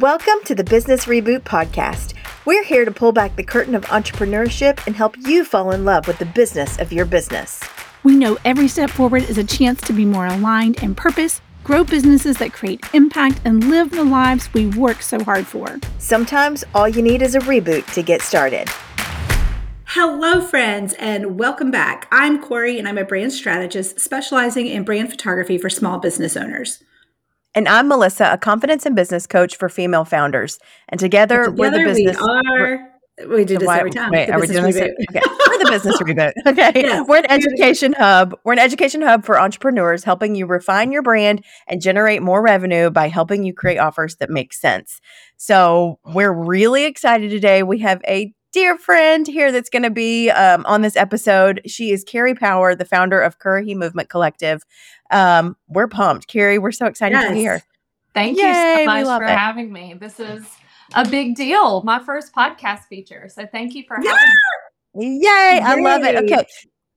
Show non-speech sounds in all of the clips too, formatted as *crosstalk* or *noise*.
Welcome to the Business Reboot Podcast. We're here to pull back the curtain of entrepreneurship and help you fall in love with the business of your business. We know every step forward is a chance to be more aligned in purpose, grow businesses that create impact, and live the lives we work so hard for. Sometimes all you need is a reboot to get started. Hello, friends, and welcome back. I'm Corey, and I'm a brand strategist specializing in brand photography for small business owners. And I'm Melissa, a confidence and business coach for female founders. And together, together we're the business. We, are, we do this every time. Wait, are we doing this? Okay. we're the business *laughs* reboot. Okay. Yes. We're an education hub. We're an education hub for entrepreneurs, helping you refine your brand and generate more revenue by helping you create offers that make sense. So we're really excited today. We have a dear friend here that's going to be um, on this episode. She is Carrie Powers, the founder of Currahee Movement Collective. Um, we're pumped, Carrie. We're so excited Yes. to be here. Thank Yay, you so much for it. having me. This is a big deal. My first podcast feature. So thank you for having me. Yay! I love it. Okay.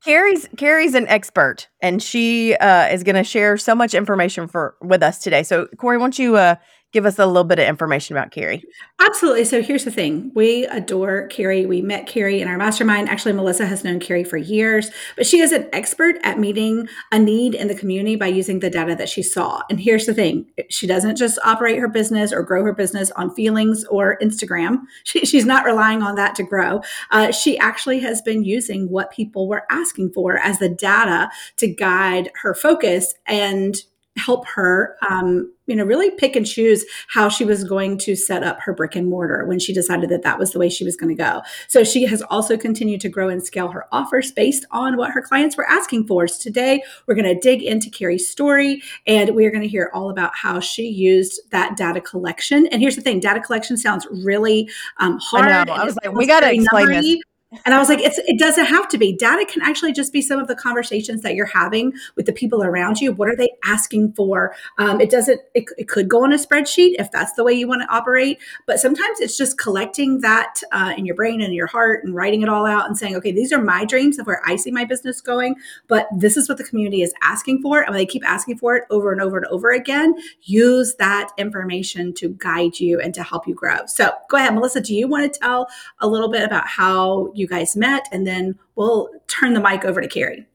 Carrie's Carrie's an expert, and she uh, is going to share so much information for with us today. So, Corey, why don't you uh, give us a little bit of information about Carrie? Absolutely. So here's the thing. We adore Carrie. We met Carrie in our mastermind. Actually, Melissa has known Carrie for years, but she is an expert at meeting a need in the community by using the data that she saw. And here's the thing. She doesn't just operate her business or grow her business on feelings or Instagram. *laughs* She, she's not relying on that to grow. Uh, she actually has been using what people were asking for as the data to guide her focus and help her um, you know really pick and choose how she was going to set up her brick and mortar when she decided that that was the way she was going to go so she has also continued to grow and scale her offers based on what her clients were asking for so today we're going to dig into carrie's story and we're going to hear all about how she used that data collection and here's the thing data collection sounds really um, hard know. I was like, we gotta very explain this. And I was like, it's, it doesn't have to be. Data can actually just be some of the conversations that you're having with the people around you. What are they asking for? Um, it doesn't, it, it could go on a spreadsheet if that's the way you want to operate. But sometimes it's just collecting that uh, in your brain and your heart and writing it all out and saying, okay, these are my dreams of where I see my business going. But this is what the community is asking for. And when they keep asking for it over and over and over again, use that information to guide you and to help you grow. So go ahead, Melissa. Do you want to tell a little bit about how you guys met, and then we'll turn the mic over to Carrie.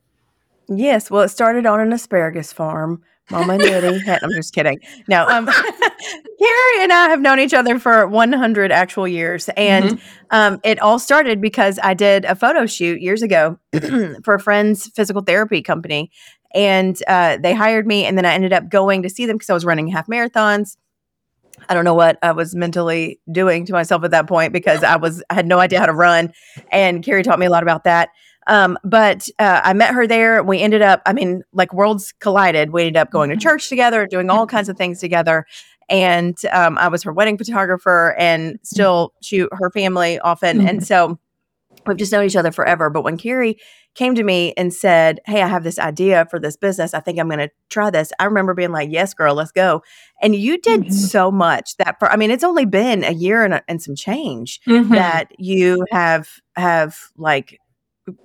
Yes. Well, it started on an asparagus farm. Mama Nitty. had- *laughs* I'm just kidding. No, um, *laughs* Carrie and I have known each other for 100 actual years, and um, it all started because I did a photo shoot years ago *clears throat* for a friend's physical therapy company, and uh, they hired me, and then I ended up going to see them because I was running half marathons. I don't know what I was mentally doing to myself at that point because I was I had no idea how to run, and Carrie taught me a lot about that. Um, but uh, I met her there. We ended up, I mean, like worlds collided. We ended up going to Mhm. church together, doing all kinds of things together. And um, I was her wedding photographer and still shoot her family often. And so we've just known each other forever. But when Carrie came to me and said, Hey, I have this idea for this business. I think I'm going to try this. I remember being like, Yes, girl, let's go. And you did Mhm. so much that for, I mean, it's only been a year and, and some change Mhm. that you have have like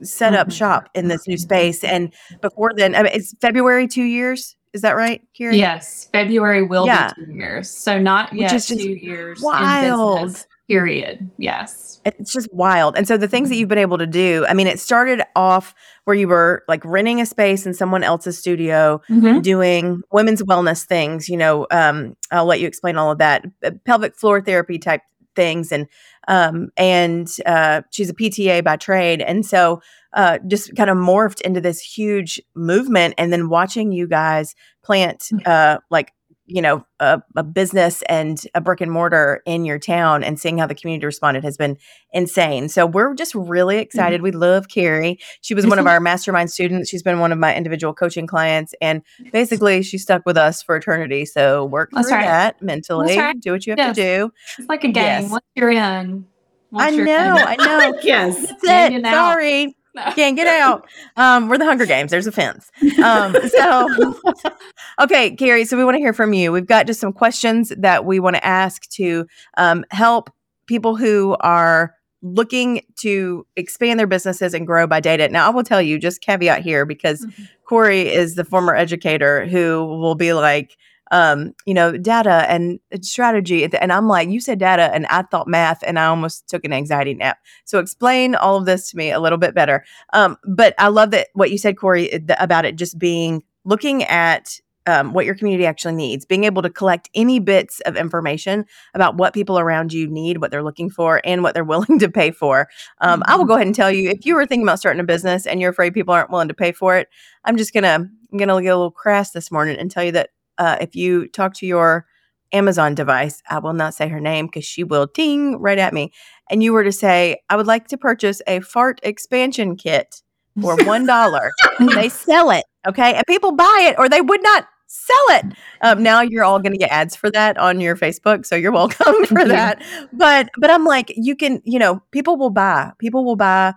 set up Mhm. shop in this new space and before then I mean, it's february two years is that right Kira? Yes, February will Yeah. be two years. So not Which yet two years. in wild. business, period. Yes. it's just wild and so the things that you've been able to do i mean it started off where you were like renting a space in someone else's studio Mhm. doing women's wellness things you know um, i'll let you explain all of that uh, pelvic floor therapy type things and um, and uh, she's a pta by trade and so uh, just kind of morphed into this huge movement and then watching you guys plant uh, like you know a, a business and a brick and mortar in your town and seeing how the community responded has been insane so we're just really mm-hmm. excited we love carrie she was one of *laughs* our mastermind students she's been one of my individual coaching clients and basically she stuck with us for eternity so work That's through right. that mentally right. do what you have Yes. to do It's like a game. Yes. Once you're in, once i you're know in. i know *laughs* yes. that's it sorry No. can't get out. Um, we're the Hunger Games. There's a fence. Um, so, *laughs* okay, Carrie. So we want to hear from you. We've got just some questions that we want to ask to um, help people who are looking to expand their businesses and grow by data. Now, I will tell you, just caveat here, because Mhm. Corey is the former educator who will be like, um, you know, data and strategy. And I'm like, you said data, and I thought math, and I almost took an anxiety nap. So explain all of this to me a little bit better. Um, but I love that what you said, Corey, about it just being looking at um, what your community actually needs, being able to collect any bits of information about what people around you need, what they're looking for, and what they're *laughs* willing to pay for. Um, mm-hmm. I will mm-hmm. go ahead and tell you if you were thinking about starting a business and you're afraid people aren't willing to pay for it, I'm just gonna I'm gonna get a little crass this morning and tell you that uh, if you talk to your Amazon device, I will not say her name because she will ding right at me, and you were to say, I would like to purchase a fart expansion kit for *laughs* one dollar. they sell it, okay, and people buy it, or they would not sell it. Um, now you're all going to get ads for that on your Facebook, so you're *laughs* welcome for that. But but I'm like, you can, you know, people will buy. People will buy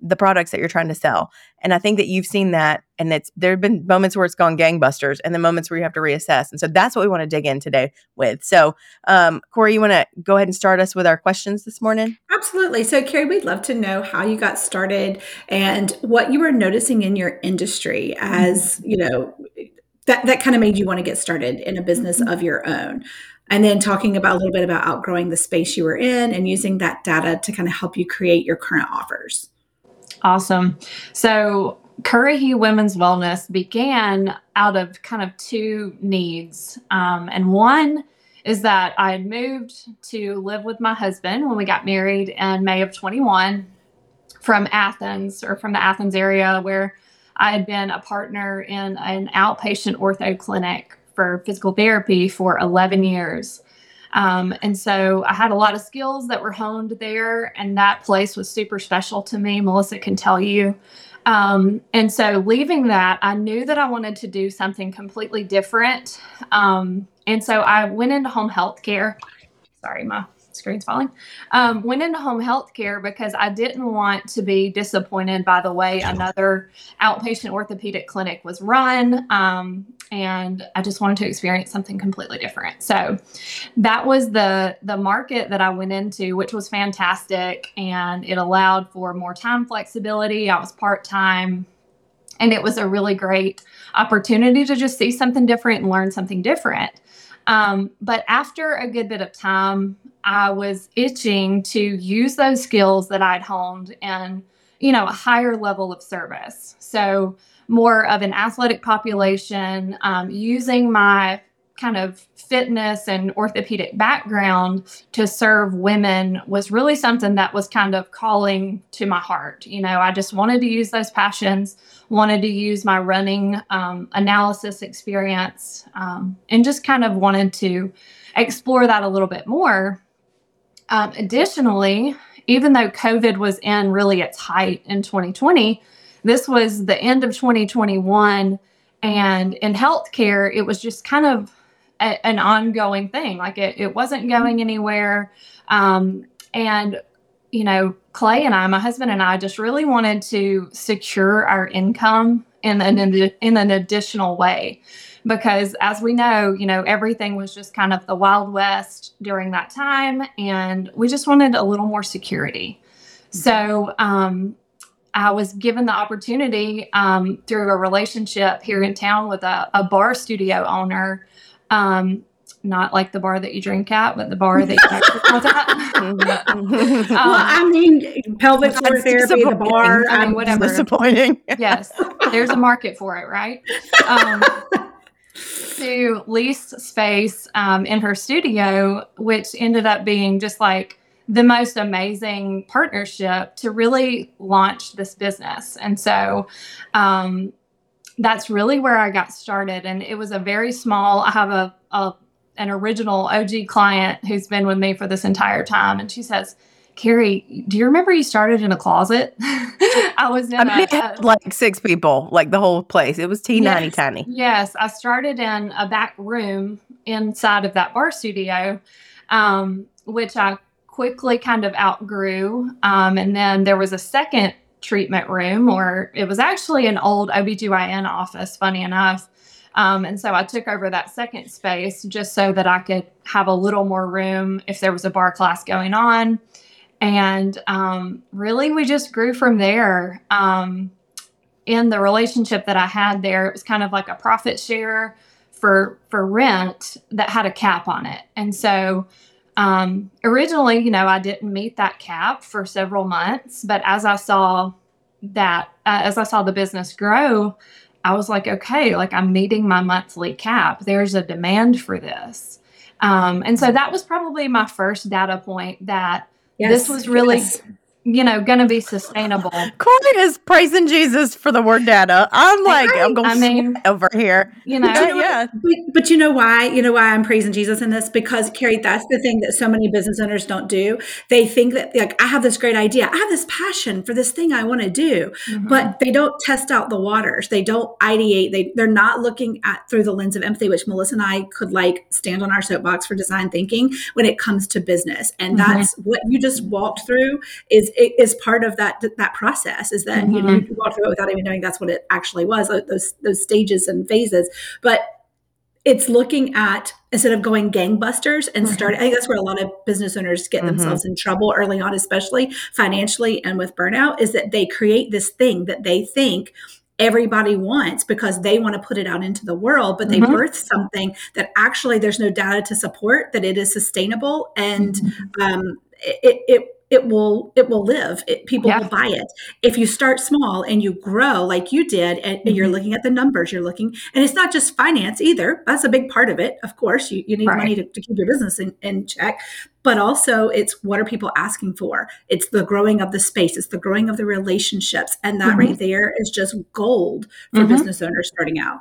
the products that you're trying to sell. And I think that you've seen that and it's there have been moments where it's gone gangbusters and the moments where you have to reassess. And so that's what we want to dig in today with. So um Corey, you want to go ahead and start us with our questions this morning? Absolutely. So Carrie, we'd love to know how you got started and what you were noticing in your industry as, mm-hmm. you know, that that kind of made you want to get started in a business mm-hmm. of your own and then talking about a little bit about outgrowing the space you were in and using that data to kind of help you create your current offers awesome so Currahee Women's Wellness began out of kind of two needs. Um, and one is that I had moved to live with my husband when we got married in May of 21 from Athens or from the Athens area where I had been a partner in an outpatient ortho clinic for physical therapy for 11 years. Um, and so I had a lot of skills that were honed there, and that place was super special to me. Melissa can tell you. Um, and so leaving that, I knew that I wanted to do something completely different. Um, and so I went into home health care. Sorry, my screen's falling. Um, went into home health care because I didn't want to be disappointed by the way another outpatient orthopedic clinic was run. Um, and I just wanted to experience something completely different. So that was the the market that I went into, which was fantastic, and it allowed for more time flexibility. I was part time, and it was a really great opportunity to just see something different and learn something different. Um, but after a good bit of time, I was itching to use those skills that I'd honed in, you know, a higher level of service. So more of an athletic population, um, using my kind of fitness and orthopedic background to serve women was really something that was kind of calling to my heart. You know, I just wanted to use those passions, wanted to use my running um, analysis experience, um, and just kind of wanted to explore that a little bit more. Um, additionally, even though COVID was in really its height in 2020, this was the end of 2021. And in healthcare, it was just kind of a, an ongoing thing. Like it, it wasn't going anywhere. Um, and, you know, Clay and I, my husband and I, just really wanted to secure our income in an, in an additional way. Because as we know, you know, everything was just kind of the Wild West during that time. And we just wanted a little more security. So, um, I was given the opportunity um, through a relationship here in town with a, a barre studio owner um, not like the bar that you drink at, but the bar that you *laughs* actually at. um, well, I mean, pelvic floor therapy, the bar, I mean, whatever. Disappointing. yes, there's a market for it, right? *laughs* To lease space um, in her studio, which ended up being just like the most amazing partnership to really launch this business. And so, um, that's really where I got started. And it was a very small, I have a, a an original OG client who's been with me for this entire time. And she says, Carrie, do you remember you started in a closet? *laughs* I was in I mean, a, had like six people, like the whole place. It was teeny yes, tiny. Yes, I started in a back room inside of that barre studio, um, which I quickly kind of outgrew. Um, and then there was a second treatment room, or it was actually an old OBGYN office, funny enough. Um, and so I took over that second space just so that I could have a little more room if there was a barre class going on. And um, really, we just grew from there. Um, in the relationship that I had there, it was kind of like a profit share for for rent that had a cap on it. And so um, originally, you know, I didn't meet that cap for several months, but as I saw that, uh, as I saw the business grow, I was like, okay, like I'm meeting my monthly cap. There's a demand for this. Um, and so that was probably my first data point that yes, this was really yes you know, going to be sustainable. Corey is praising Jesus for the word data. I'm like, right. I'm going I mean, over here. You know, you know yeah. But, but, you know why? You know why I'm praising Jesus in this? Because Carrie, that's the thing that so many business owners don't do. They think that like I have this great idea, I have this passion for this thing I want to do, mm-hmm. but they don't test out the waters. They don't ideate. They they're not looking at through the lens of empathy, which Melissa and I could like stand on our soapbox for design thinking when it comes to business. And mm-hmm. that's what you just walked through is it is part of that that process is that mm-hmm. you know you walk through it without even knowing that's what it actually was those those stages and phases but it's looking at instead of going gangbusters and mm-hmm. start i think that's where a lot of business owners get mm-hmm. themselves in trouble early on especially financially and with burnout is that they create this thing that they think everybody wants because they want to put it out into the world but they mm-hmm. birth something that actually there's no data to support that it is sustainable and mm-hmm. um, it, it it will it will live it, people yeah. will buy it if you start small and you grow like you did and, mm-hmm. and, you're mm-hmm. looking at the numbers you're looking and it's not just finance either that's a big part of it of course you, you need right. money to, to, keep your business in, in check but also it's what are people asking for it's the growing of the space it's the growing of the relationships and that mm-hmm. right there is just gold for mm-hmm. business owners starting out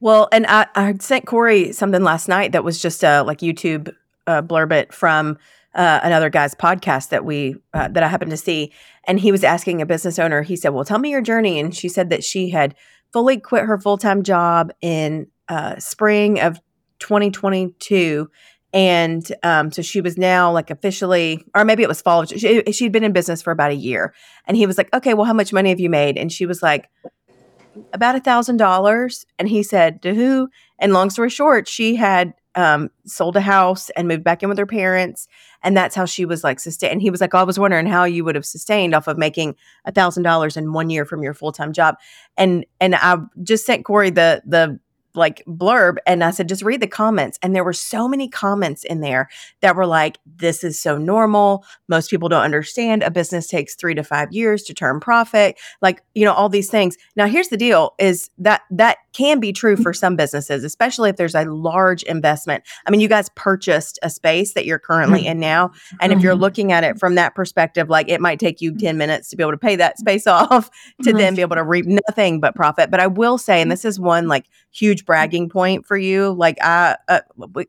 well and i, I sent corey something last night that was just a like youtube uh, blurb it from uh, another guy's podcast that we uh, that I happened to see, and he was asking a business owner. He said, "Well, tell me your journey," and she said that she had fully quit her full time job in uh, spring of 2022. And um, so she was now like officially, or maybe it was fall. She, she'd been in business for about a year. And he was like, okay, well, how much money have you made? And she was like, about a thousand dollars. And he said, to who? And long story short, she had um, sold a house and moved back in with her parents. And that's how she was like sustained. And he was like, oh, I was wondering how you would have sustained off of making a thousand dollars in one year from your full time job. And and I just sent Corey the the like blurb and I said, just read the comments. And there were so many comments in there that were like, this is so normal. Most people don't understand a business takes three to five years to turn profit. Like, you know, all these things. Now, here's the deal is that that can be true for some businesses, especially if there's a large investment. I mean, you guys purchased a space that you're currently mm-hmm. in now. And if you're mm-hmm. looking at it from that perspective, like it might take you 10 minutes to be able to pay that space *laughs* off to then be able to reap nothing but profit. But I will say, and this is one like huge bragging point for you. Like I, uh, we,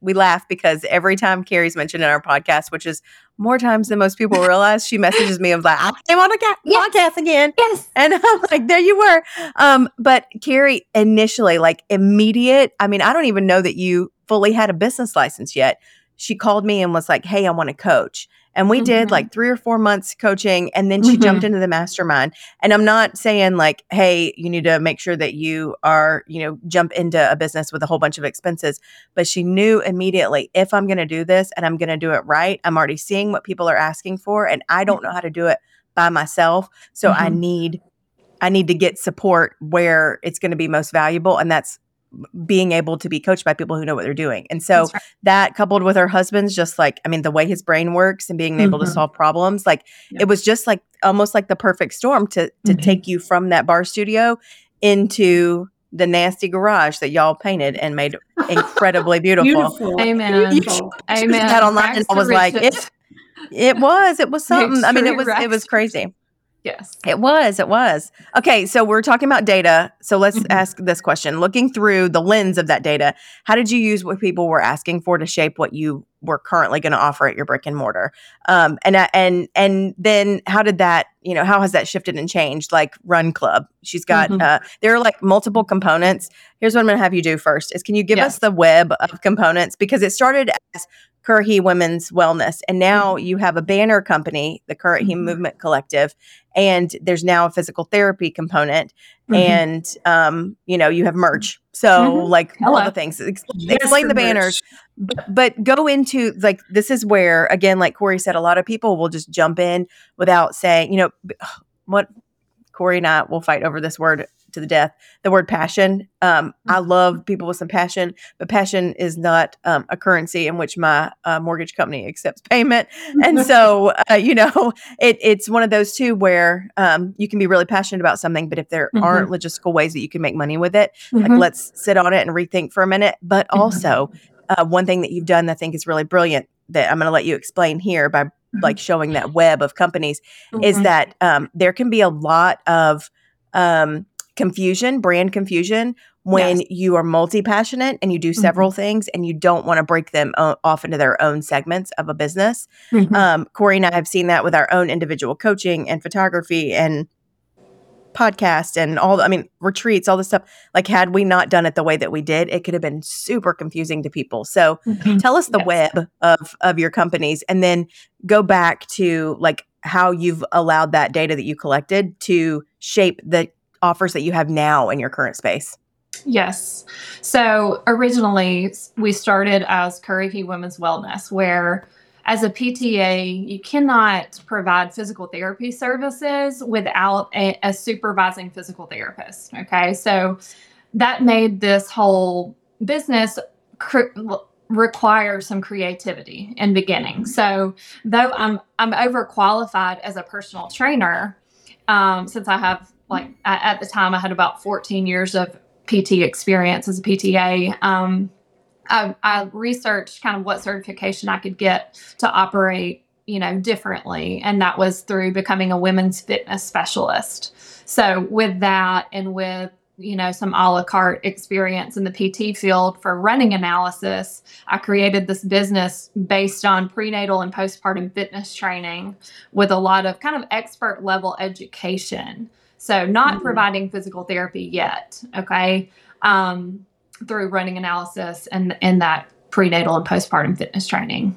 we laugh because every time Carrie's mentioned in our podcast, which is more times than most people realize, she messages me of like, I came on a ca- yes. podcast again. Yes. And *laughs* I'm like, there you were. Um, but Carrie initially, like immediate, I mean, I don't even know that you fully had a business license yet. She called me and was like, Hey, I want to coach. And we mm-hmm. did like three or four months coaching. And then she mm-hmm. jumped into the mastermind. And I'm not saying like, hey, you need to make sure that you are, you know, jump into a business with a whole bunch of expenses. But she knew immediately if I'm going to do this and I'm going to do it right, I'm already seeing what people are asking for. And I don't know how to do it by myself. So mm-hmm. I need I need to get support where it's going to be most valuable. And that's being able to be coached by people who know what they're doing. And so right. that coupled with her husband's just like, I mean, the way his brain works and being able mm-hmm. to solve problems, like yeah. it was just like almost like the perfect storm to to mm-hmm. take you from that barre studio into the nasty garage that y'all painted and made incredibly *laughs* beautiful. beautiful. Amen. You, *laughs* Amen. That online and I was like, it, it was, it was something. I mean, it was, it was crazy. Yes. It was. It was. Okay. So we're talking about data. So let's mm-hmm. ask this question. Looking through the lens of that data, how did you use what people were asking for to shape what you were currently going to offer at your brick and mortar? Um, and, uh, and, and then how did that, you know, how has that shifted and changed? Like Run Club. She's got, mm-hmm. uh, there are like multiple components. Here's what I'm going to have you do first is can you give yes. us the web of components? Because it started as Currahee Women's Wellness. And now mm-hmm. you have a banner company, the Currahee mm-hmm. Movement Collective, and there's now a physical therapy component. Mm-hmm. And um, you know, you have merch. So mm-hmm. like Hello. all the things. Ex- yes, explain the banners. But, but go into like this is where again, like Corey said, a lot of people will just jump in without saying, you know, *sighs* what Corey and I will fight over this word to the death. The word passion. Um, I Mm-hmm. love people with some passion, but passion is not um, a currency in which my uh, mortgage company accepts payment. And so, *laughs* uh, you know, it, it's one of those two where um, you can be really passionate about something, but if there Mhm. aren't logistical ways that you can make money with it, like Mhm. let's sit on it and rethink for a minute. But Mhm. also, uh, one thing that you've done that I think is really brilliant that I'm going to let you explain here by like showing that web of companies is Mhm. that um, there can be a lot of um, confusion, brand confusion, when Yes. you are multi passionate and you do several things and you don't want to break them o- off into their own segments of a business. Mhm. Um, Corey and I have seen that with our own individual coaching and photography and podcast and all I mean retreats all this stuff like had we not done it the way that we did it could have been super confusing to people so Mhm. tell us the Yes. web of of your companies and then go back to like how you've allowed that data that you collected to shape the offers that you have now in your current space Yes. So originally we started as Currahee Women's Wellness, where as a PTA, you cannot provide physical therapy services without a, a supervising physical therapist. Okay. So that made this whole business cr- require some creativity in beginning. So though I'm I'm overqualified as a personal trainer, um, since I have like at at the time I had about 14 years of PT experience as a PTA. Um, I, I researched kind of what certification I could get to operate, you know, differently, and that was through becoming a women's fitness specialist. So with that, and with you know some a la carte experience in the PT field for running analysis, I created this business based on prenatal and postpartum fitness training with a lot of kind of expert level education. So, not Mhm. providing physical therapy yet, okay, um, through running analysis and in that prenatal and postpartum fitness training.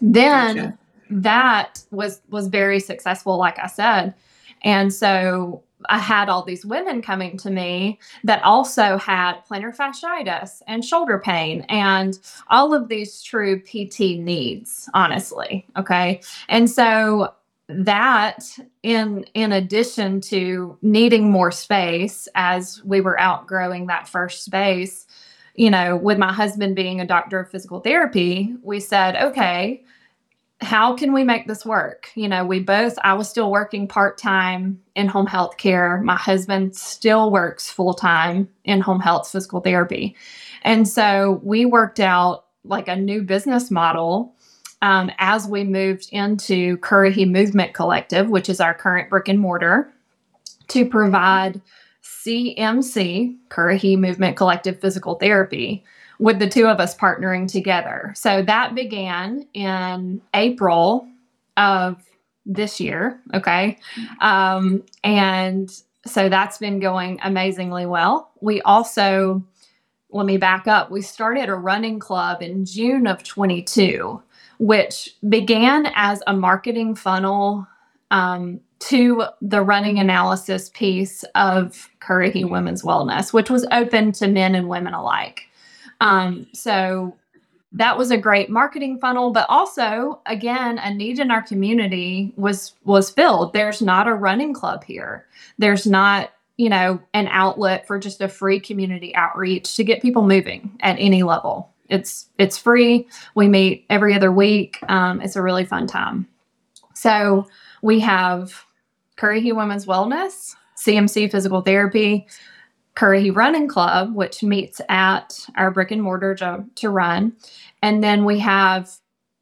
Then Gotcha. that was was very successful, like I said, and so I had all these women coming to me that also had plantar fasciitis and shoulder pain and all of these true PT needs, honestly. Okay. And so that in in addition to needing more space as we were outgrowing that first space, you know, with my husband being a doctor of physical therapy, we said, okay, how can we make this work? You know, we both, I was still working part time in home health care. My husband still works full time in home health physical therapy. And so we worked out like a new business model um, as we moved into Currahee Movement Collective, which is our current brick and mortar, to provide CMC, Currahee Movement Collective Physical Therapy, with the two of us partnering together. So that began in April of this year. Okay. Um, and so that's been going amazingly well. We also, let me back up, we started a running club in June of 22, which began as a marketing funnel um, to the running analysis piece of Currahee Women's Wellness, which was open to men and women alike. Um, so that was a great marketing funnel, but also again, a need in our community was was filled. There's not a running club here. There's not, you know, an outlet for just a free community outreach to get people moving at any level. It's it's free. We meet every other week. Um, it's a really fun time. So we have Currahee Women's Wellness, CMC Physical Therapy, Currahee Running Club, which meets at our brick and mortar to, to run. And then we have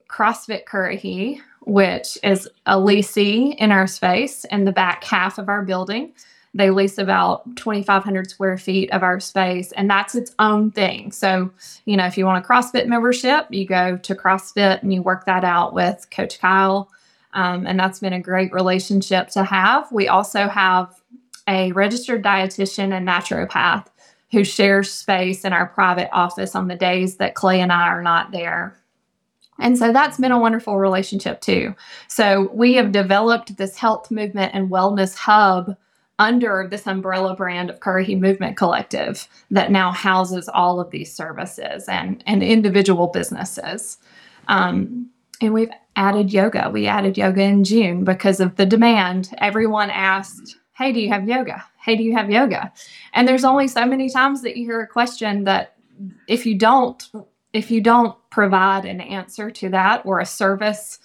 CrossFit Currahee, which is a leasee in our space in the back half of our building. They lease about 2,500 square feet of our space, and that's its own thing. So, you know, if you want a CrossFit membership, you go to CrossFit and you work that out with Coach Kyle. Um, and that's been a great relationship to have. We also have a registered dietitian and naturopath who shares space in our private office on the days that Clay and I are not there. And so that's been a wonderful relationship too. So we have developed this health movement and wellness hub under this umbrella brand of Currahee Movement Collective that now houses all of these services and, and individual businesses. Um, and we've added yoga. We added yoga in June because of the demand. Everyone asked, Hey, do you have yoga? Hey, do you have yoga? And there's only so many times that you hear a question that if you don't if you don't provide an answer to that or a service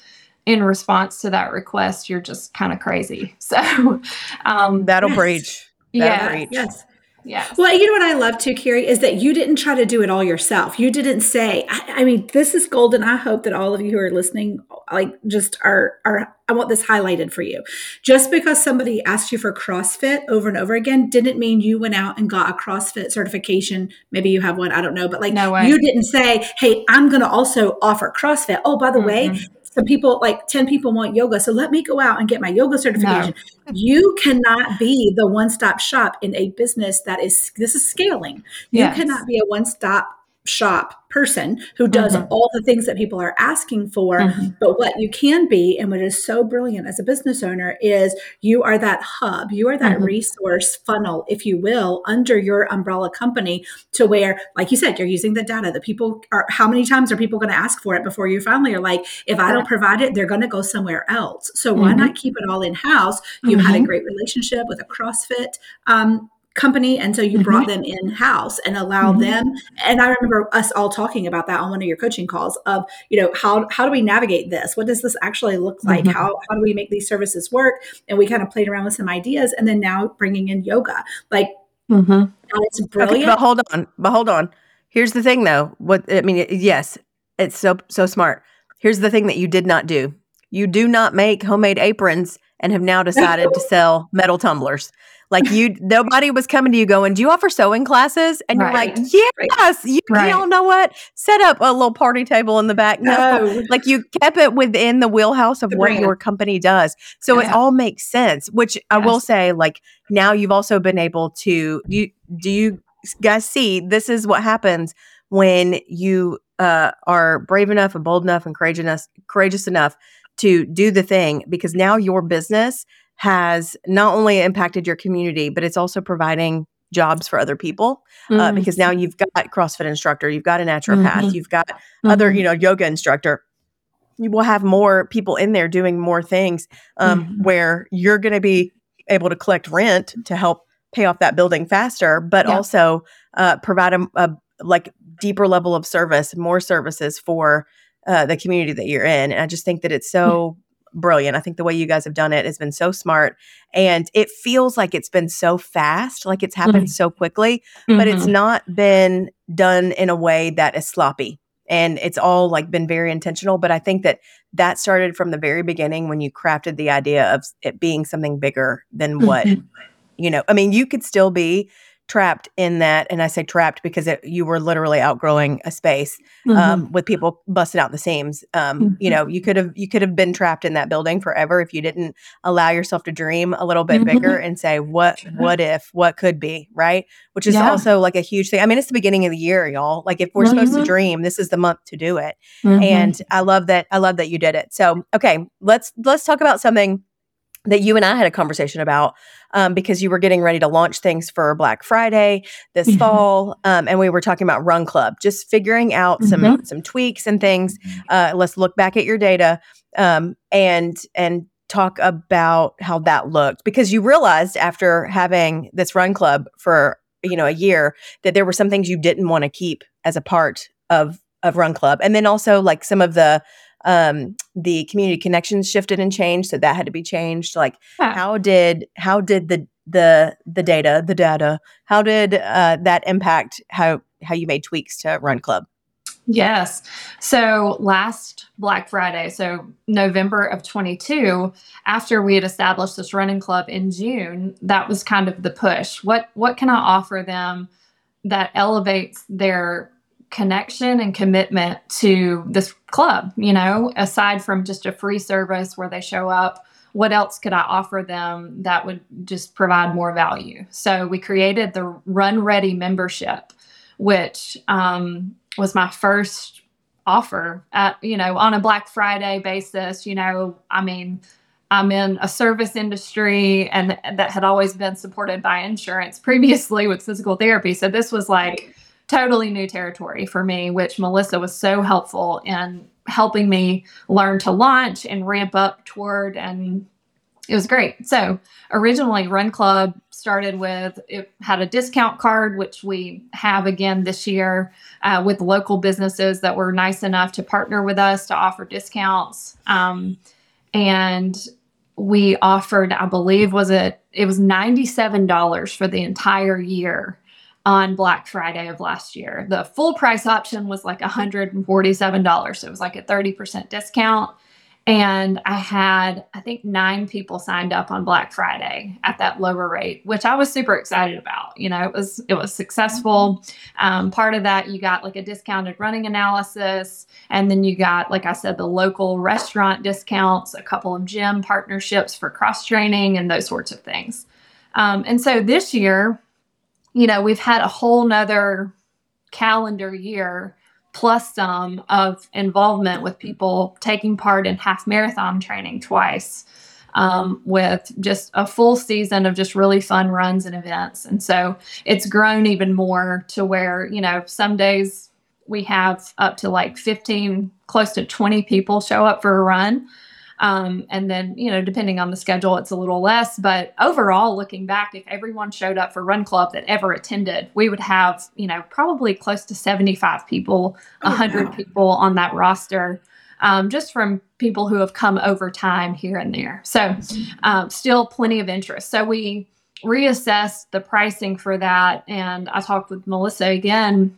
in response to that request, you're just kind of crazy. *laughs* So um, that'll *laughs* yes. breach. That'll yeah. Breach. Yes. Yes. Well, you know what I love too, Carrie, is that you didn't try to do it all yourself. You didn't say, I, I, mean, this is golden. I hope that all of you who are listening, like just are, are, I want this highlighted for you. Just because somebody asked you for CrossFit over and over again didn't mean you went out and got a CrossFit certification. Maybe you have one. I don't know. But like, no you didn't say, Hey, I'm going to also offer CrossFit. Oh, by the mm-hmm. way, some people like 10 people want yoga so let me go out and get my yoga certification no. you cannot be the one-stop shop in a business that is this is scaling yes. you cannot be a one-stop shop person who does mm-hmm. all the things that people are asking for. Mm-hmm. But what you can be, and what is so brilliant as a business owner, is you are that hub, you are that mm-hmm. resource funnel, if you will, under your umbrella company to where, like you said, you're using the data that people are, how many times are people going to ask for it before you finally are like, if I don't provide it, they're going to go somewhere else. So why mm-hmm. not keep it all in house? You had a mm-hmm. great relationship with a CrossFit um, company and so you mm-hmm. brought them in house and allow mm-hmm. them and i remember us all talking about that on one of your coaching calls of you know how how do we navigate this? What does this actually look like? Mm-hmm. how how do we make these services work? And we kind of played around with some ideas and then now bringing in yoga. Like mm-hmm. it's brilliant okay, but hold on but hold on. Here's the thing though. What i mean yes it's so so smart. Here's the thing that you did not do. You do not make homemade aprons and have now decided to sell metal tumblers like you, *laughs* nobody was coming to you going, "Do you offer sewing classes?" And right. you're like, "Yes." Right. You, right. you all know what? Set up a little party table in the back. No, like you kept it within the wheelhouse of the what brand. your company does, so yeah. it all makes sense. Which yes. I will say, like now you've also been able to. Do you, do you guys see? This is what happens when you uh, are brave enough and bold enough and courageous courageous enough to do the thing because now your business has not only impacted your community, but it's also providing jobs for other people uh, mm-hmm. because now you've got CrossFit instructor, you've got a naturopath, mm-hmm. you've got mm-hmm. other, you know, yoga instructor. You will have more people in there doing more things um, mm-hmm. where you're going to be able to collect rent to help pay off that building faster, but yeah. also uh, provide a, a, like deeper level of service, more services for uh, the community that you're in. And I just think that it's so brilliant. I think the way you guys have done it has been so smart. And it feels like it's been so fast, like it's happened mm-hmm. so quickly, mm-hmm. but it's mm-hmm. not been done in a way that is sloppy. And it's all like been very intentional. But I think that that started from the very beginning when you crafted the idea of it being something bigger than what, mm-hmm. you know, I mean, you could still be trapped in that and i say trapped because it, you were literally outgrowing a space um, mm-hmm. with people busted out the seams um, mm-hmm. you know you could have you could have been trapped in that building forever if you didn't allow yourself to dream a little bit mm-hmm. bigger and say what what if what could be right which is yeah. also like a huge thing i mean it's the beginning of the year y'all like if we're supposed to mm-hmm. dream this is the month to do it mm-hmm. and i love that i love that you did it so okay let's let's talk about something that you and I had a conversation about um, because you were getting ready to launch things for Black Friday this mm-hmm. fall, um, and we were talking about Run Club, just figuring out mm-hmm. some some tweaks and things. Uh, let's look back at your data um, and and talk about how that looked because you realized after having this Run Club for you know a year that there were some things you didn't want to keep as a part of of Run Club, and then also like some of the um, the community connections shifted and changed, so that had to be changed. Like, huh. how did how did the the the data the data how did uh, that impact how how you made tweaks to Run Club? Yes. So last Black Friday, so November of 22, after we had established this running club in June, that was kind of the push. What what can I offer them that elevates their connection and commitment to this club you know aside from just a free service where they show up what else could i offer them that would just provide more value? So we created the run ready membership which um, was my first offer at you know on a black friday basis you know i mean i'm in a service industry and that had always been supported by insurance previously with physical therapy. So this was like totally new territory for me, which Melissa was so helpful in helping me learn to launch and ramp up toward and it was great. So originally, Run Club started with it had a discount card, which we have again this year uh, with local businesses that were nice enough to partner with us to offer discounts. Um, and we offered, I believe, was it it was ninety seven dollars for the entire year on Black Friday of last year. The full price option was like $147. So it was like a 30% discount. And I had, I think, nine people signed up on Black Friday at that lower rate, which I was super excited about. You know, it was it was successful. Um, part of that, you got like a discounted running analysis, and then you got, like I said, the local restaurant discounts, a couple of gym partnerships for cross training, and those sorts of things. Um, and so this year, you know, we've had a whole nother calendar year plus some of involvement with people taking part in half marathon training twice um, with just a full season of just really fun runs and events. And so it's grown even more to where, you know, some days we have up to like 15, close to 20 people show up for a run. Um, and then, you know, depending on the schedule, it's a little less. But overall, looking back, if everyone showed up for Run Club that ever attended, we would have, you know, probably close to 75 people, 100 wow. people on that roster. Um, just from people who have come over time here and there. So, um, still plenty of interest. So, we reassessed the pricing for that. And I talked with Melissa again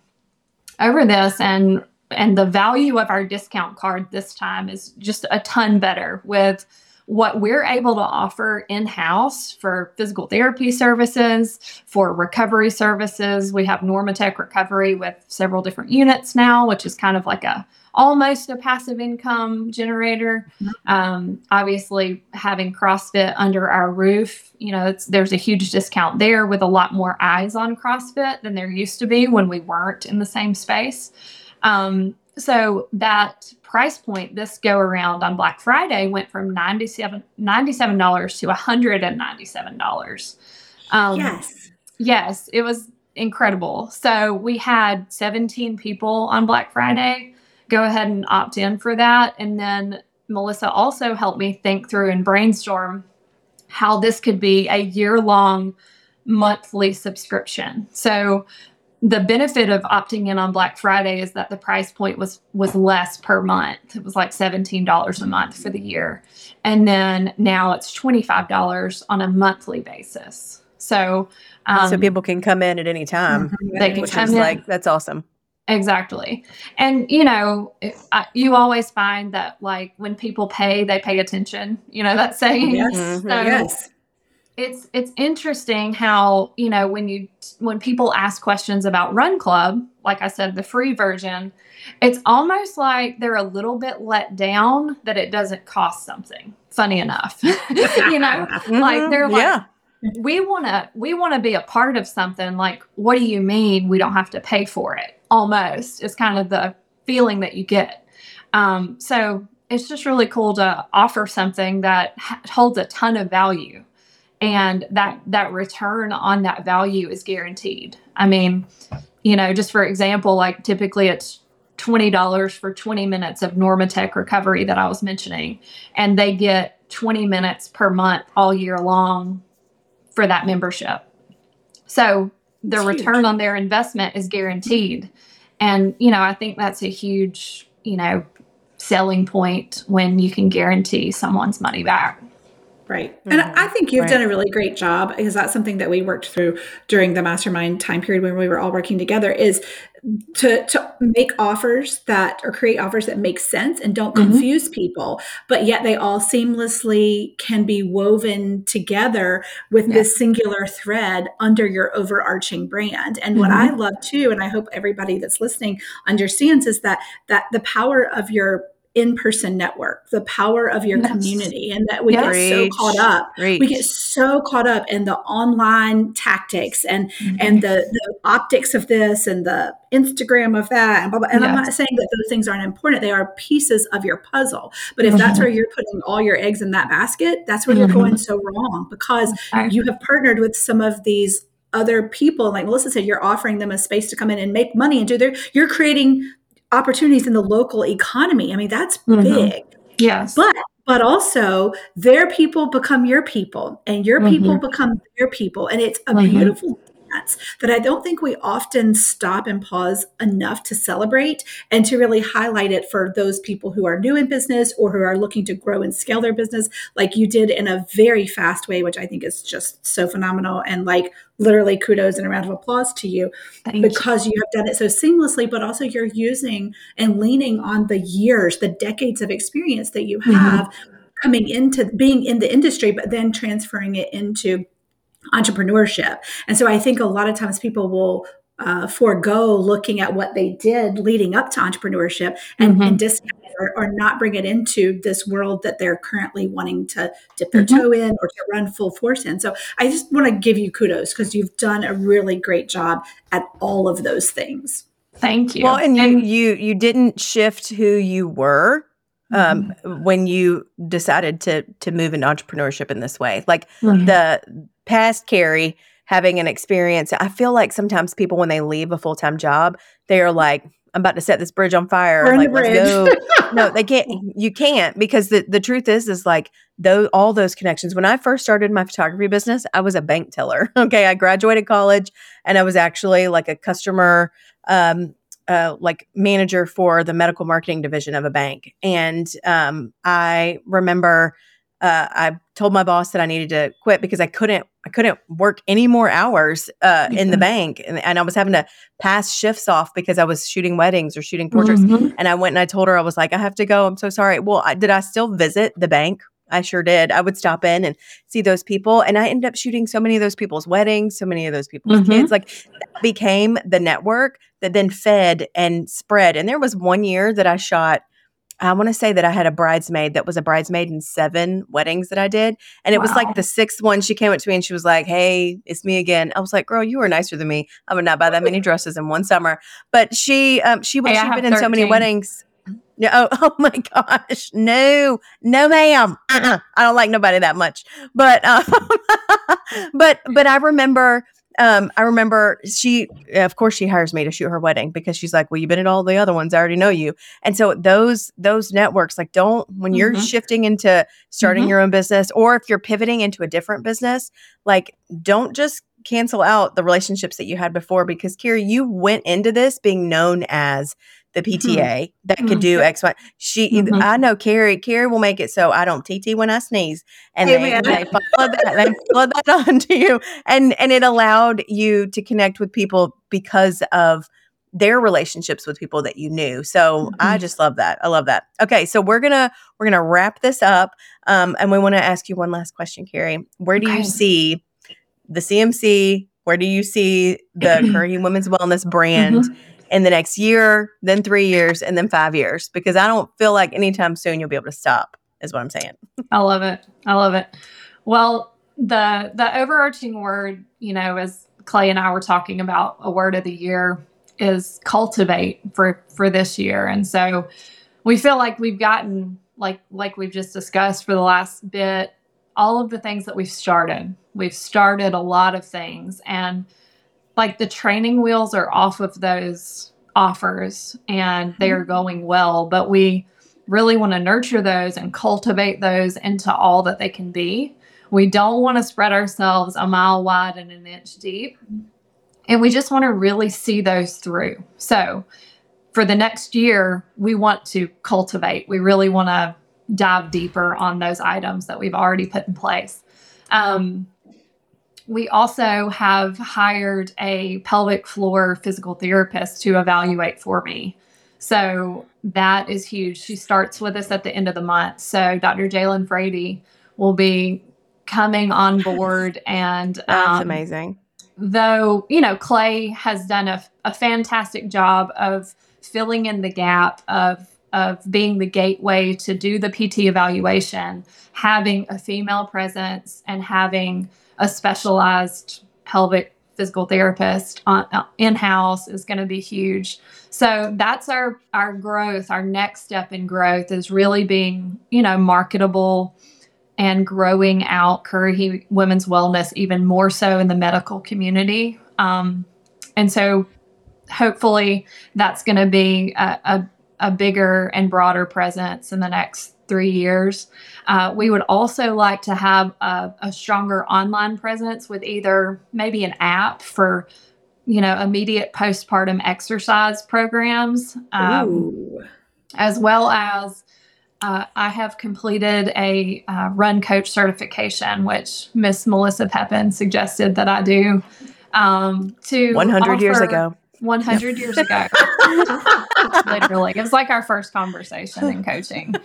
over this and and the value of our discount card this time is just a ton better with what we're able to offer in house for physical therapy services, for recovery services. We have Normatec Recovery with several different units now, which is kind of like a almost a passive income generator. Mm-hmm. Um, obviously, having CrossFit under our roof, you know, there's a huge discount there with a lot more eyes on CrossFit than there used to be when we weren't in the same space. Um, so that price point this go around on Black Friday went from 97 $97 to $197. Um, yes. Yes, it was incredible. So we had 17 people on Black Friday go ahead and opt in for that. And then Melissa also helped me think through and brainstorm how this could be a year long monthly subscription. So the benefit of opting in on Black Friday is that the price point was was less per month. It was like $17 a month for the year. And then now it's $25 on a monthly basis. So um, so people can come in at any time. Mm-hmm. They can come in. like that's awesome. Exactly. And you know, I, you always find that like when people pay, they pay attention. You know that saying. Yes. Mm-hmm. So, yes it's it's interesting how you know when you when people ask questions about run club like i said the free version it's almost like they're a little bit let down that it doesn't cost something funny enough *laughs* you know mm-hmm. like they're like yeah. we want to we want to be a part of something like what do you mean we don't have to pay for it almost it's kind of the feeling that you get um, so it's just really cool to offer something that holds a ton of value and that that return on that value is guaranteed. I mean you know just for example like typically it's $20 for 20 minutes of normatec recovery that i was mentioning and they get 20 minutes per month all year long for that membership. So the that's return huge. on their investment is guaranteed. And you know i think that's a huge you know selling point when you can guarantee someone's money back Right. Mm-hmm. And I think you've right. done a really great job because that's something that we worked through during the mastermind time period when we were all working together is to to make offers that or create offers that make sense and don't mm-hmm. confuse people, but yet they all seamlessly can be woven together with yes. this singular thread under your overarching brand. And mm-hmm. what I love too, and I hope everybody that's listening understands is that that the power of your in-person network the power of your yes. community and that we yes. get so caught up Reach. we get so caught up in the online tactics and mm-hmm. and the, the optics of this and the instagram of that and blah, blah. and yes. i'm not saying that those things aren't important they are pieces of your puzzle but if mm-hmm. that's where you're putting all your eggs in that basket that's where mm-hmm. you're going so wrong because you have partnered with some of these other people like melissa said you're offering them a space to come in and make money and do their you're creating opportunities in the local economy. I mean, that's mm-hmm. big. Yes. But but also their people become your people and your people Mm-hmm. become their people and it's a Mhm. beautiful dance that i don't think we often stop and pause enough to celebrate and to really highlight it for those people who are new in business or who are looking to grow and scale their business like you did in a very fast way which i think is just so phenomenal. And like literally kudos and a round of applause to you Thank because you have done it so seamlessly, but also you're using and leaning on the years, the decades of experience that you Mhm. have coming into being in the industry, but then transferring it into entrepreneurship. And so I think a lot of times people will uh, forego looking at what they did leading up to entrepreneurship and, Mhm. and discount it or, or not bring it into this world that they're currently wanting to dip their Mhm. toe in or to run full force in. So I just want to give you kudos because you've done a really great job at all of those things. Thank you. Well, and you you you didn't shift who you were um, when you decided to to move into entrepreneurship in this way. Like Mhm. the past Carrie having an experience, I feel like sometimes people when they leave a full time job, they are like, "I'm about to set this bridge on fire." Burn like, let's go. no, they *laughs* can't. You can't because the the truth is is like those all those connections. When I first started my photography business, I was a bank teller. *laughs* Okay, I graduated college and I was actually like a customer um uh, like manager for the medical marketing division of a bank. And um, I remember uh, I told my boss that I needed to quit because I couldn't I couldn't work any more hours uh, in the Mhm. bank, and, and I was having to pass shifts off because I was shooting weddings or shooting portraits. Mhm. And I went and I told her I was like, I have to go. I'm so sorry. Well, I, did I still visit the bank? I sure did. I would stop in and see those people, and I ended up shooting so many of those people's weddings, so many of those people's Mhm. kids. Like that became the network that then fed and spread. And there was one year that I shot. I want to say that I had a bridesmaid that was a bridesmaid in seven weddings that I did. And it was like the sixth one. She came up to me and she was like, Hey, it's me again. I was like, Girl, you were nicer than me. I would not buy that many *laughs* dresses in one summer. But she um she was Hey, she'd been in so many weddings. Yeah, oh, *laughs* oh my gosh. No, no, ma'am. Uh-uh. I don't like nobody that much. But um, *laughs* but but I remember um, I remember she, of course, she hires me to shoot her wedding because she's like, "Well, you've been at all the other ones. I already know you." And so those those networks, like, don't when you're Mhm. shifting into starting Mhm. your own business, or if you're pivoting into a different business, like, don't just cancel out the relationships that you had before because Carrie, you went into this being known as the PTA that could do X, Y. She, Mhm. I know Carrie. Carrie will make it so I don't TT when I sneeze, and they, they follow that. They follow that *laughs* on to you, and and it allowed you to connect with people because of their relationships with people that you knew. So I Mhm. just love that. I love that. Okay, so we're gonna we're gonna wrap this up, um, and we want to ask you one last question, Carrie. Where do Okay. you see the CMC? Where do you see the *clears throat* Currahee Women's Wellness brand Mhm. In the next year, then three years, and then five years? Because I don't feel like anytime soon you'll be able to stop. Is what I'm saying. I love it. I love it. Well, the the overarching word, you know, as Clay and I were talking about, a word of the year is cultivate for for this year, and so we feel like we've gotten like like we've just discussed for the last bit all of the things that we've started. We've started a lot of things, and like the training wheels are off of those offers, and they are going well, but we really want to nurture those and cultivate those into all that they can be. We don't want to spread ourselves a mile wide and an inch deep. And we just want to really see those through. So, for the next year, we want to cultivate. We really want to dive deeper on those items that we've already put in place. Um, we also have hired a pelvic floor physical therapist to evaluate for me. So that is huge. She starts with us at the end of the month. So Dr. Jalen Frady will be coming on board *laughs* and That's um, amazing. though you know clay has done a, a fantastic job of filling in the gap of of being the gateway to do the pt evaluation having a female presence and having a specialized pelvic physical therapist on, uh, in-house is going to be huge so that's our our growth our next step in growth is really being you know marketable and growing out Currahee Women's Wellness even more so in the medical community. Um, and so hopefully that's going to be a, a, a bigger and broader presence in the next three years. Uh, we would also like to have a, a, stronger online presence with either maybe an app for, you know, immediate postpartum exercise programs, um, as well as uh, I have completed a uh, run coach certification, which Miss Melissa Pepin suggested that I do. Um, to 100 years ago. 100 years ago. Literally. It was like our first conversation in coaching.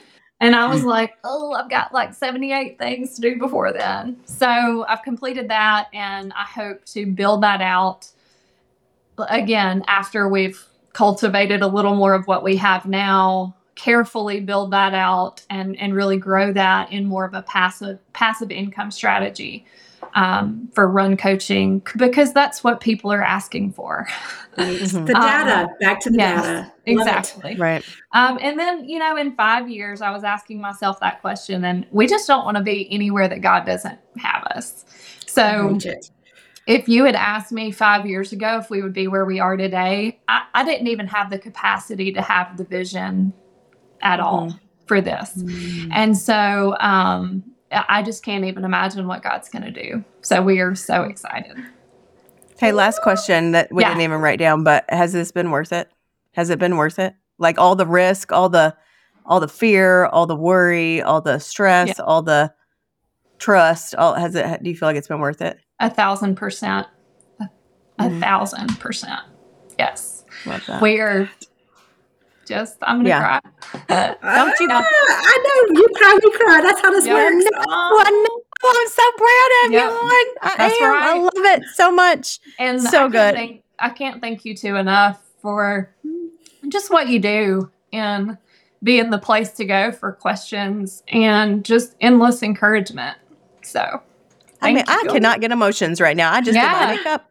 And I was mm. like, oh, I've got like 78 things to do before then. So I've completed that and I hope to build that out uh, again after we've cultivated a little more of what we have now carefully build that out and and really grow that in more of a passive passive income strategy um, for run coaching because that's what people are asking for. Mm-hmm. The data, um, back to the yes, data. Exactly. Right. Um, and then, you know, in five years, I was asking myself that question, and we just don't want to be anywhere that God doesn't have us. So, if you had asked me five years ago if we would be where we are today, I, I didn't even have the capacity to have the vision at mm-hmm. all for this. Mm-hmm. And so, um, I just can't even imagine what God's going to do. So we are so excited. Hey, last question that we yeah. didn't even write down, but has this been worth it? Has it been worth it? Like all the risk, all the all the fear, all the worry, all the stress, yeah. all the trust, all has it do you feel like it's been worth it? A thousand percent. A, a mm. thousand percent. Yes. We are just I'm gonna yeah. cry. *laughs* Don't you? Uh, I know you cry, we cry. That's how this yeah. works. No, I know. I'm so proud of yep. you, Lord. I That's am. Right. I love it so much. And so I good. Thank, I can't thank you two enough for just what you do and being the place to go for questions and just endless encouragement. So, I mean, you. I cannot get emotions right now. I just yeah. did my makeup.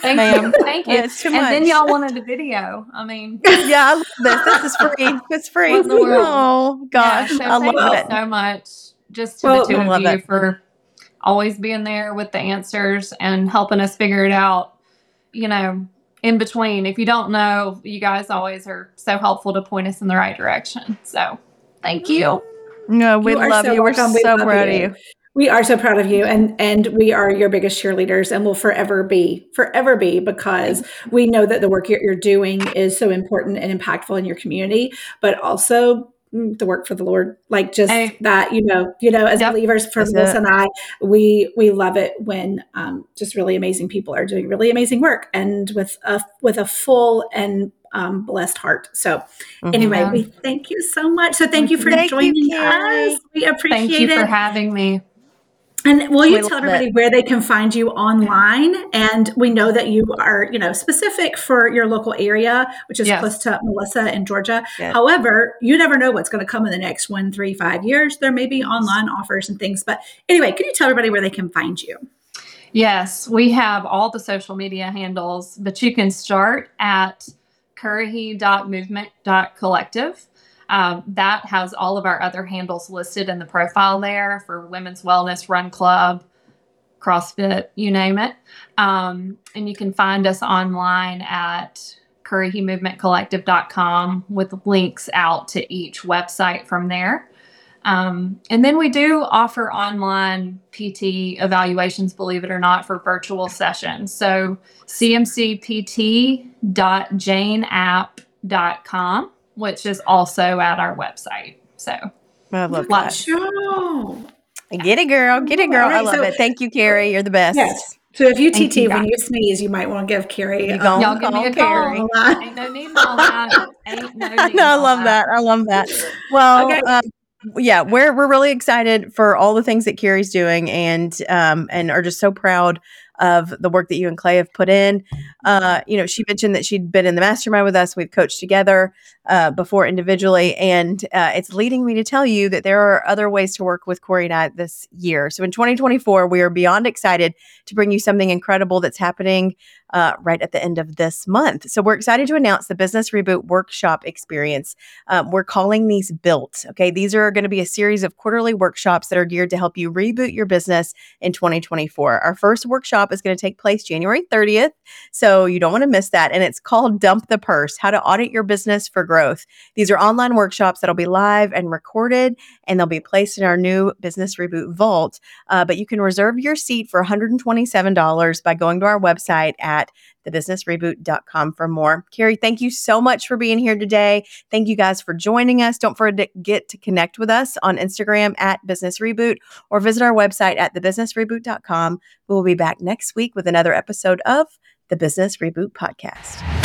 Thank you. Thank you. It's too and much. then y'all wanted a video. I mean, *laughs* yeah, I love this. This is free. *laughs* It's free. Oh gosh, yeah, so I love it so much. Just to well, the two of you it. for always being there with the answers and helping us figure it out. You know, in between. If you don't know, you guys always are so helpful to point us in the right direction. So, thank you. No, we you love so you. We're so proud of you. We are so proud of you and and we are your biggest cheerleaders and will forever be forever be because we know that the work you're, doing is so important and impactful in your community but also mm, the work for the Lord like just hey. that you know you know as yep. believers for Melissa and I we we love it when um, just really amazing people are doing really amazing work and with a with a full and um, blessed heart. So, mm-hmm. anyway, we thank you so much. So, thank you for thank joining you, us. We appreciate it. thank you it. for having me. And will you tell everybody it. where they can find you online? And we know that you are, you know, specific for your local area, which is yes. close to Melissa in Georgia. Yes. However, you never know what's going to come in the next one, three, five years. There may be online offers and things. But anyway, can you tell everybody where they can find you? Yes, we have all the social media handles, but you can start at currahee.movement.collective. Um, that has all of our other handles listed in the profile there for Women's Wellness Run Club, CrossFit, you name it. Um, and you can find us online at currahee with links out to each website from there. Um, and then we do offer online PT evaluations, believe it or not, for virtual sessions. So cmcpt.janeapp.com which is also at our website. So I love that. Sure. Get it, girl. Get it, girl. Right, I love so, it. Thank you, Carrie. You're the best. Yes. So if you TT you, when you sneeze, you might want to give Carrie. You um, y'all give me a Carrie. call. Ain't no need all that. Ain't no *laughs* need no, I love that. I love that. Well, okay. um, yeah, we're we're really excited for all the things that Carrie's doing, and um, and are just so proud of the work that you and Clay have put in. Uh, you know, she mentioned that she'd been in the mastermind with us. We've coached together uh, before individually, and uh, it's leading me to tell you that there are other ways to work with Corey and I this year. So in 2024, we are beyond excited to bring you something incredible that's happening uh, right at the end of this month. So we're excited to announce the Business Reboot Workshop Experience. Um, we're calling these Built. Okay, these are going to be a series of quarterly workshops that are geared to help you reboot your business in 2024. Our first workshop is going to take place January 30th, so you don't want to miss that. And it's called Dump the Purse: How to Audit Your Business for Growth. These are online workshops that'll be live and recorded, and they'll be placed in our new Business Reboot Vault. Uh, but you can reserve your seat for $127 by going to our website at thebusinessreboot.com for more. Carrie, thank you so much for being here today. Thank you guys for joining us. Don't forget to connect with us on Instagram at Business Reboot or visit our website at thebusinessreboot.com. We'll be back next week with another episode of the Business Reboot Podcast.